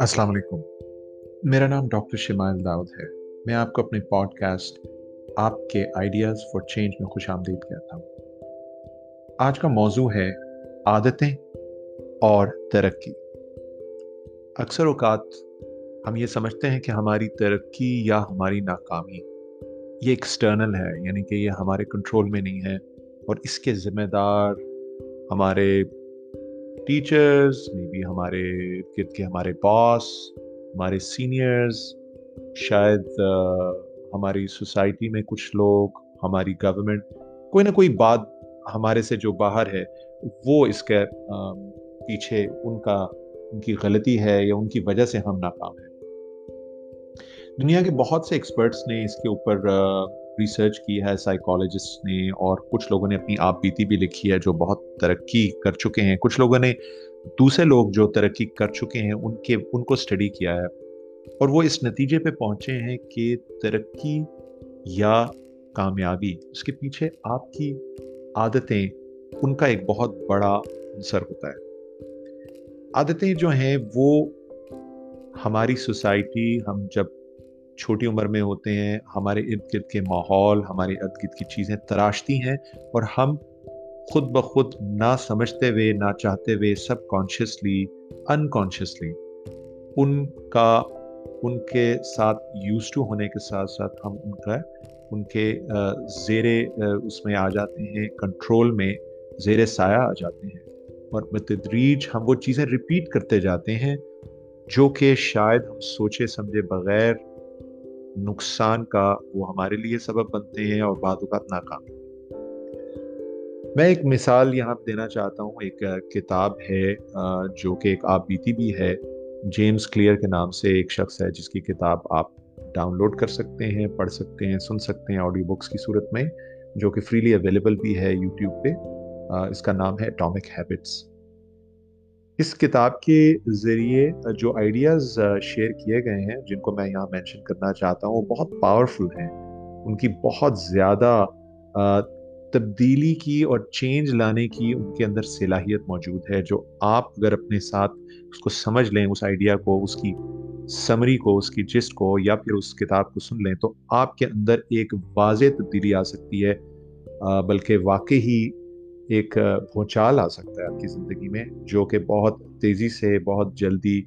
السلام علیکم۔ میرا نام ڈاکٹر شمائل داؤد ہے۔ میں آپ کو اپنے پوڈ کاسٹ آپ کے آئیڈیاز فار چینج میں خوش آمدید کہتا ہوں۔ آج کا موضوع ہے عادتیں اور ترقی۔ اکثر اوقات ہم یہ سمجھتے ہیں کہ ہماری ترقی یا ہماری ناکامی یہ ایکسٹرنل ہے یعنی کہ یہ ہمارے کنٹرول میں نہیں ہے۔ اور اس کے ذمہ دار ہمارے ٹیچرز مے بی ہمارے گرد کے ہمارے باس ہمارے سینئرز شاید ہماری سوسائٹی میں کچھ لوگ، ہماری گورنمنٹ کوئی نہ کوئی بات ہمارے سے جو باہر ہے، وہ اس کے پیچھے ان کا، ان کی غلطی ہے یا ان کی وجہ سے ہم ناکام ہیں۔ دنیا کے بہت سے ایکسپرٹس نے اس کے اوپر ریسرچ کی ہے سائیکالوجسٹ نے اور کچھ لوگوں نے اپنی آپ بیتی بھی لکھی ہے جو بہت ترقی کر چکے ہیں۔ کچھ لوگوں نے دوسرے لوگ جو ترقی کر چکے ہیں، ان کے، ان کو اسٹڈی کیا ہے۔ اور وہ اس نتیجے پہ پہنچے ہیں کہ ترقی یا کامیابی، اس کے پیچھے آپ کی عادتیں، ان کا ایک بہت بڑا عنصر ہوتا ہے۔ عادتیں جو ہیں، وہ ہماری سوسائٹی، ہم جب چھوٹی عمر میں ہوتے ہیں، ہمارے ارد گرد کے ماحول، ہمارے ارد گرد کی چیزیں تراشتی ہیں اور ہم خود بخود نہ سمجھتے ہوئے، نہ چاہتے ہوئے، سب کانشیسلی انکانشیسلی ان کا، ان کے ساتھ یوز ٹو ہونے کے ساتھ ساتھ ہم ان کا، ان کے زیر اس میں آ جاتے ہیں کنٹرول میں زیر سایہ آ جاتے ہیں اور بتدریج ہم وہ چیزیں ریپیٹ کرتے جاتے ہیں جو کہ شاید ہم سوچے، سمجھے بغیر نقصان کا وہ ہمارے لیے سبب بنتے ہیں اور بعض اوقات ناکام میں ایک مثال یہاں پہ دینا چاہتا ہوں۔ ایک کتاب ہے جو کہ ایک آپ بیتی بھی ہے۔ جیمز کلیئر کے نام سے ایک شخص ہے جس کی کتاب آپ ڈاؤن لوڈ کر سکتے ہیں، پڑھ سکتے ہیں، سن سکتے ہیں آڈیو بکس کی صورت میں، جو کہ فریلی اویلیبل بھی ہے یوٹیوب پہ۔ اس کا نام ہے اٹامک ہیبٹس اس کتاب کے ذریعے جو آئیڈیاز شیئر کیے گئے ہیں، جن کو میں یہاں مینشن کرنا چاہتا ہوں وہ بہت پاورفل ہیں۔ ان کی بہت زیادہ تبدیلی کی اور چینج لانے کی ان کے اندر صلاحیت موجود ہے، جو آپ اگر اپنے ساتھ اس کو سمجھ لیں، اس آئیڈیا کو، اس کی سمری کو، اس کی جسٹ کو، یا پھر اس کتاب کو سن لیں، تو آپ کے اندر ایک واضح تبدیلی آ سکتی ہے۔ بلکہ واقعی ایک بھونچال آ سکتا ہے آپ کی زندگی میں، جو کہ بہت تیزی سے، بہت جلدی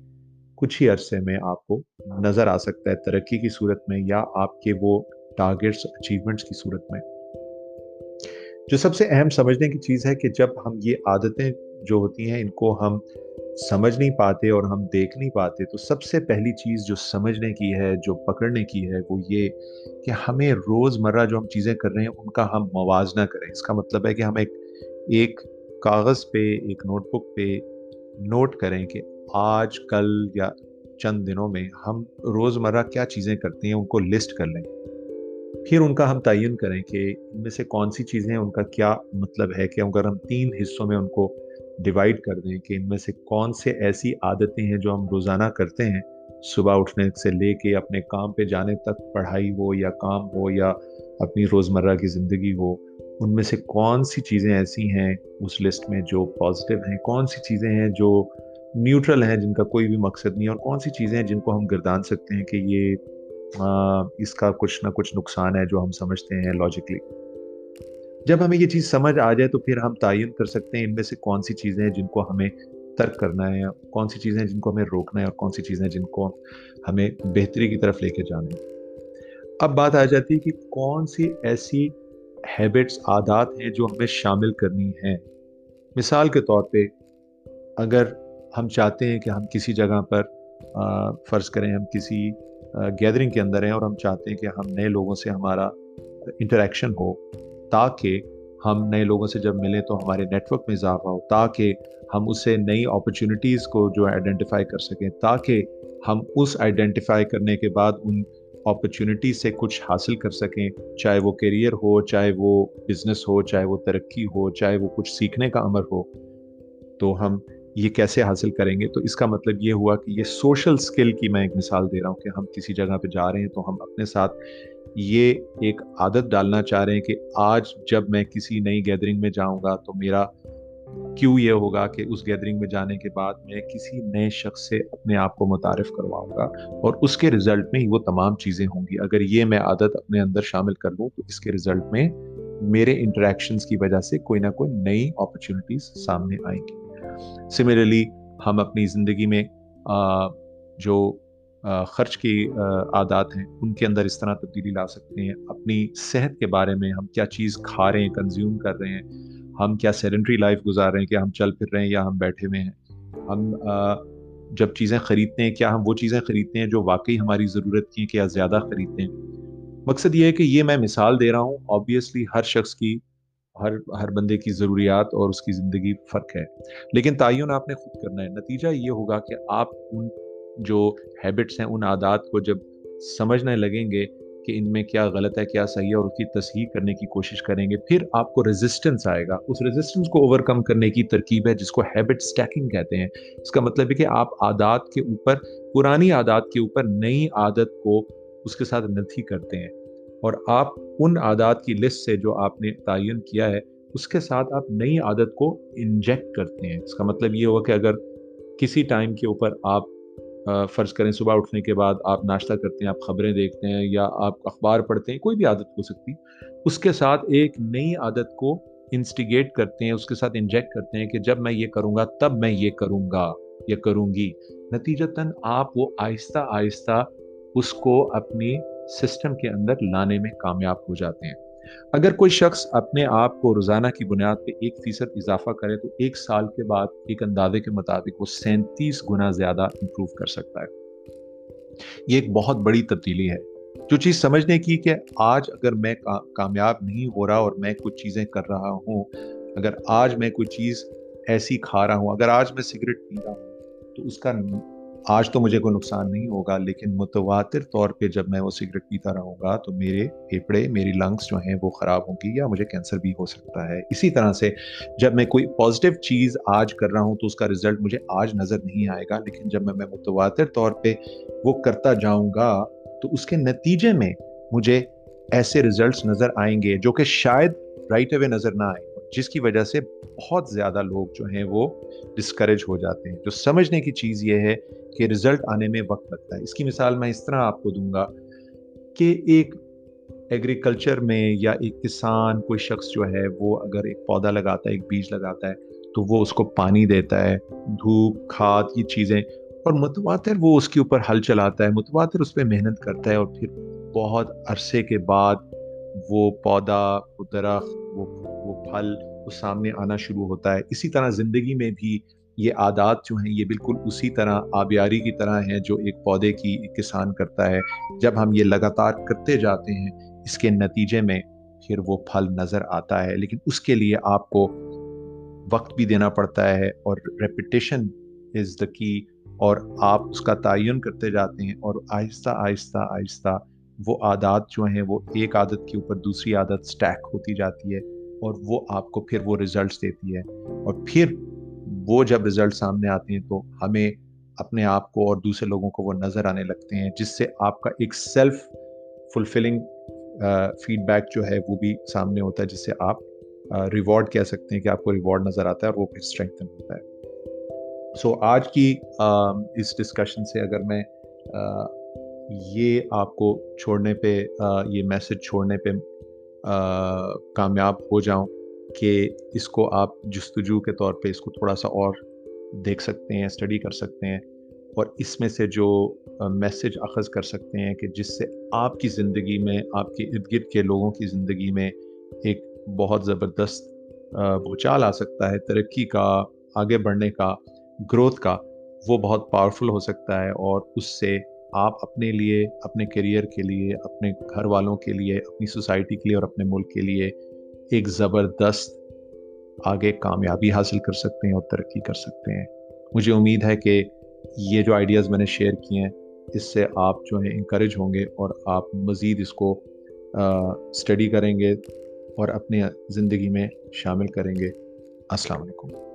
کچھ ہی عرصے میں آپ کو نظر آ سکتا ہے ترقی کی صورت میں یا آپ کے وہ ٹارگیٹس اچیومنٹس کی صورت میں۔ جو سب سے اہم سمجھنے کی چیز ہے کہ جب ہم یہ عادتیں جو ہوتی ہیں، ان کو ہم سمجھ نہیں پاتے اور ہم دیکھ نہیں پاتے، تو سب سے پہلی چیز جو سمجھنے کی ہے، جو پکڑنے کی ہے، وہ یہ کہ ہمیں روز مرہ جو ہم چیزیں کر رہے ہیں، ان کا ہم موازنہ کریں۔ اس کا مطلب ہے کہ ہم ایک ایک کاغذ پہ، ایک نوٹ بک پہ نوٹ کریں کہ آج، کل یا چند دنوں میں ہم روز مرہ کیا چیزیں کرتے ہیں، ان کو لسٹ کر لیں۔ پھر ان کا ہم تعین کریں کہ ان میں سے کون سی چیزیں ان کا کیا مطلب ہے کہ اگر ہم تین حصوں میں ان کو ڈیوائڈ کر دیں کہ ان میں سے کون سے ایسی عادتیں ہیں جو ہم روزانہ کرتے ہیں۔ صبح اٹھنے سے لے کے اپنے کام پہ جانے تک، پڑھائی ہو یا کام ہو یا اپنی روزمرہ کی زندگی ہو ان میں سے کون سی چیزیں ایسی ہیں اس لسٹ میں جو پازیٹیو ہیں؟ کون سی چیزیں ہیں جو نیوٹرل ہیں جن کا کوئی بھی مقصد نہیں اور کون سی چیزیں ہیں جن کو ہم گردان سکتے ہیں کہ یہ اس کا کچھ نہ کچھ نقصان ہے جو ہم سمجھتے ہیں لاجکلی جب ہمیں یہ چیز سمجھ آ جائے تو پھر ہم تعین کر سکتے ہیں ان میں سے کون سی چیزیں ہیں جن کو ہمیں ترک کرنا ہے، کون سی چیزیں ہیں جن کو ہمیں روکنا ہے اور کون سی چیزیں جن کو ہمیں بہتری کی طرف لے کے جانا ہے۔ اب بات آ جاتی ہے کہ کون سی ایسی ہیبٹس عادات ہیں جو ہمیں شامل کرنی ہیں۔ مثال کے طور پہ، اگر ہم چاہتے ہیں کہ ہم کسی جگہ پر فرض کریں ہم کسی گیدرنگ کے اندر ہیں اور ہم چاہتے ہیں کہ ہم نئے لوگوں سے ہمارا انٹریکشن ہو، تاکہ ہم نئے لوگوں سے جب ملیں تو ہمارے نیٹ ورک میں اضافہ ہو، تاکہ ہم اس سے نئی اپرچونیٹیز کو جو آئیڈینٹیفائی کر سکیں، تاکہ ہم اس آئیڈینٹیفائی کرنے کے بعد ان اپرچونیٹی سے کچھ حاصل کر سکیں، چاہے وہ کیریئر ہو، چاہے وہ بزنس ہو، چاہے وہ ترقی ہو، چاہے وہ کچھ سیکھنے کا عمر ہو۔ تو ہم یہ کیسے حاصل کریں گے؟ تو اس کا مطلب یہ ہوا کہ یہ سوشل سکل کی میں ایک مثال دے رہا ہوں کہ ہم کسی جگہ پہ جا رہے ہیں تو ہم اپنے ساتھ یہ ایک عادت ڈالنا چاہ رہے ہیں کہ آج جب میں کسی نئی گیدرنگ میں جاؤں گا تو میرا کیوں یہ ہوگا کہ اس گیدرنگ میں جانے کے بعد میں کسی نئے شخص سے اپنے آپ کو متعارف کرواؤں گا اور اس کے رزلٹ میں ہی وہ تمام چیزیں ہوں گی۔ اگر یہ میں عادت اپنے اندر شامل کر لوں تو اس کے رزلٹ میں میرے انٹریکشنز کی وجہ سے کوئی نہ کوئی نئی اپرچونیٹیز سامنے آئیں گی۔ سملرلی ہم اپنی زندگی میں جو خرچ کی عادات ہیں، ان کے اندر اس طرح تبدیلی لا سکتے ہیں۔ اپنی صحت کے بارے میں ہم کیا چیز کھا رہے ہیں کنزیوم کر رہے ہیں ہم کیا سیلنٹری لائف گزار رہے ہیں کہ ہم چل پھر رہے ہیں یا ہم بیٹھے ہوئے ہیں؟ ہم جب چیزیں خریدتے ہیں، کیا ہم وہ چیزیں خریدتے ہیں جو واقعی ہماری ضرورت کی ہیں کیا زیادہ خریدتے ہیں؟ مقصد یہ ہے کہ یہ میں مثال دے رہا ہوں آبویسلی ہر شخص کی، ہر ہر بندے کی ضروریات اور اس کی زندگی فرق ہے۔ لیکن تعین آپ نے خود کرنا ہے۔ نتیجہ یہ ہوگا کہ آپ ان جو ہیبٹس ہیں، ان عادات کو جب سمجھنے لگیں گے کہ ان میں کیا غلط ہے، کیا صحیح ہے اور اس کی تصحیح کرنے کی کوشش کریں گے، پھر آپ کو ریزسٹنس آئے گا۔ اس ریزسٹنس کو اوور کم کرنے کی ترکیب ہے جس کو ہیبٹ سٹیکنگ کہتے ہیں۔ اس کا مطلب ہے کہ آپ عادات کے اوپر، پرانی عادات کے اوپر نئی عادت کو اس کے ساتھ نتھی کرتے ہیں۔ اور آپ ان عادات کی لسٹ سے جو آپ نے تعین کیا ہے، اس کے ساتھ آپ نئی عادت کو انجیکٹ کرتے ہیں۔ اس کا مطلب یہ ہوا کہ اگر کسی ٹائم کے اوپر آپ فرض کریں صبح اٹھنے کے بعد آپ ناشتہ کرتے ہیں، آپ خبریں دیکھتے ہیں یا آپ اخبار پڑھتے ہیں، کوئی بھی عادت ہو سکتی۔ اس کے ساتھ ایک نئی عادت کو انسٹیگیٹ کرتے ہیں، اس کے ساتھ انجیکٹ کرتے ہیں کہ جب میں یہ کروں گا، تب میں یہ کروں گا یا کروں گی۔ نتیجتاً آپ وہ آہستہ آہستہ اس کو اپنی سسٹم کے اندر لانے میں کامیاب ہو جاتے ہیں۔ اگر کوئی شخص اپنے آپ کو روزانہ کی بنیاد پہ ایک فیصد اضافہ کرے تو ایک سال کے بعد ایک اندازے کے مطابق وہ سینتیس گنا زیادہ امپروو کر سکتا ہے۔ یہ ایک بہت بڑی تبدیلی ہے۔ جو چیز سمجھنے کی کہ آج اگر میں کامیاب نہیں ہو رہا اور میں کچھ چیزیں کر رہا ہوں، اگر آج میں کوئی چیز ایسی کھا رہا ہوں، اگر آج میں سگریٹ پی رہا ہوں، تو اس کا آج تو مجھے کوئی نقصان نہیں ہوگا، لیکن متواتر طور پہ جب میں وہ سگریٹ پیتا رہوں گا تو میرے پھیپڑے میری لنگس جو ہیں وہ خراب ہوں گی یا مجھے کینسر بھی ہو سکتا ہے۔ اسی طرح سے جب میں کوئی پازیٹیو چیز آج کر رہا ہوں تو اس کا رزلٹ مجھے آج نظر نہیں آئے گا، لیکن جب میں متواتر طور پہ وہ کرتا جاؤں گا تو اس کے نتیجے میں مجھے ایسے ریزلٹس نظر آئیں گے جو کہ شاید رائٹ اوے نظر نہ آئیں۔ جس کی وجہ سے بہت زیادہ لوگ جو ہیں وہ ڈسکریج ہو جاتے ہیں۔ جو سمجھنے کی چیز یہ ہے کہ رزلٹ آنے میں وقت لگتا ہے۔ اس کی مثال میں اس طرح آپ کو دوں گا کہ ایک ایگریکلچر میں یا ایک کسان کوئی شخص جو ہے وہ اگر ایک پودا لگاتا ہے، ایک بیج لگاتا ہے، تو وہ اس کو پانی دیتا ہے، دھوپ، کھاد، یہ چیزیں، اور متواتر وہ اس کے اوپر حل چلاتا ہے، متواتر اس پہ محنت کرتا ہے، اور پھر بہت عرصے کے بعد وہ پودا، وہ درخت، وہ وہ پھل وہ سامنے آنا شروع ہوتا ہے۔ اسی طرح زندگی میں بھی یہ عادات جو ہیں، یہ بالکل اسی طرح آبیاری کی طرح ہیں جو ایک پودے کی کسان کرتا ہے۔ جب ہم یہ لگاتار کرتے جاتے ہیں، اس کے نتیجے میں پھر وہ پھل نظر آتا ہے۔ لیکن اس کے لیے آپ کو وقت بھی دینا پڑتا ہے اور ریپیٹیشن از دا کی اور آپ اس کا تعین کرتے جاتے ہیں اور آہستہ آہستہ آہستہ وہ عادات جو ہیں، وہ ایک عادت کے اوپر دوسری عادت سٹیک ہوتی جاتی ہے۔ اور وہ آپ کو پھر وہ ریزلٹس دیتی ہے۔ اور پھر وہ جب ریزلٹ سامنے آتے ہیں تو ہمیں اپنے آپ کو اور دوسرے لوگوں کو وہ نظر آنے لگتے ہیں، جس سے آپ کا ایک سیلف فلفلنگ فیڈ بیک جو ہے وہ بھی سامنے ہوتا ہے، جس سے آپ ریوارڈ کہہ سکتے ہیں کہ آپ کو ریوارڈ نظر آتا ہے اور وہ پھر اسٹرینگتھن ہوتا ہے۔ سو آج کی اس ڈسکشن سے اگر میں یہ آپ کو چھوڑنے پہ یہ میسج چھوڑنے پہ کامیاب ہو جاؤں کہ اس کو آپ جستجو کے طور پہ اس کو تھوڑا سا اور دیکھ سکتے ہیں اسٹڈی کر سکتے ہیں اور اس میں سے جو میسج اخذ کر سکتے ہیں کہ جس سے آپ کی زندگی میں، آپ کے ارد گرد کے لوگوں کی زندگی میں ایک بہت زبردست بھوچال آ سکتا ہے، ترقی کا، آگے بڑھنے کا، گروتھ کا وہ بہت پاورفل ہو سکتا ہے اور اس سے آپ اپنے لیے، اپنے کیریئر کے لیے، اپنے گھر والوں کے لیے، اپنی سوسائٹی کے لیے اور اپنے ملک کے لیے ایک زبردست آگے کامیابی حاصل کر سکتے ہیں اور ترقی کر سکتے ہیں۔ مجھے امید ہے کہ یہ جو آئیڈیاز میں نے شیئر کیے ہیں، اس سے آپ جو ہیں انکریج ہوں گے اور آپ مزید اس کو اسٹڈی کریں گے اور اپنی زندگی میں شامل کریں گے۔ السلام علیکم۔